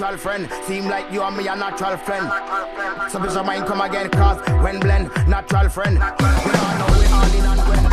natural friend. Seem like you and me a natural friend. So bitch, mind come again, cause when blend, natural friend. We all know we all in and when.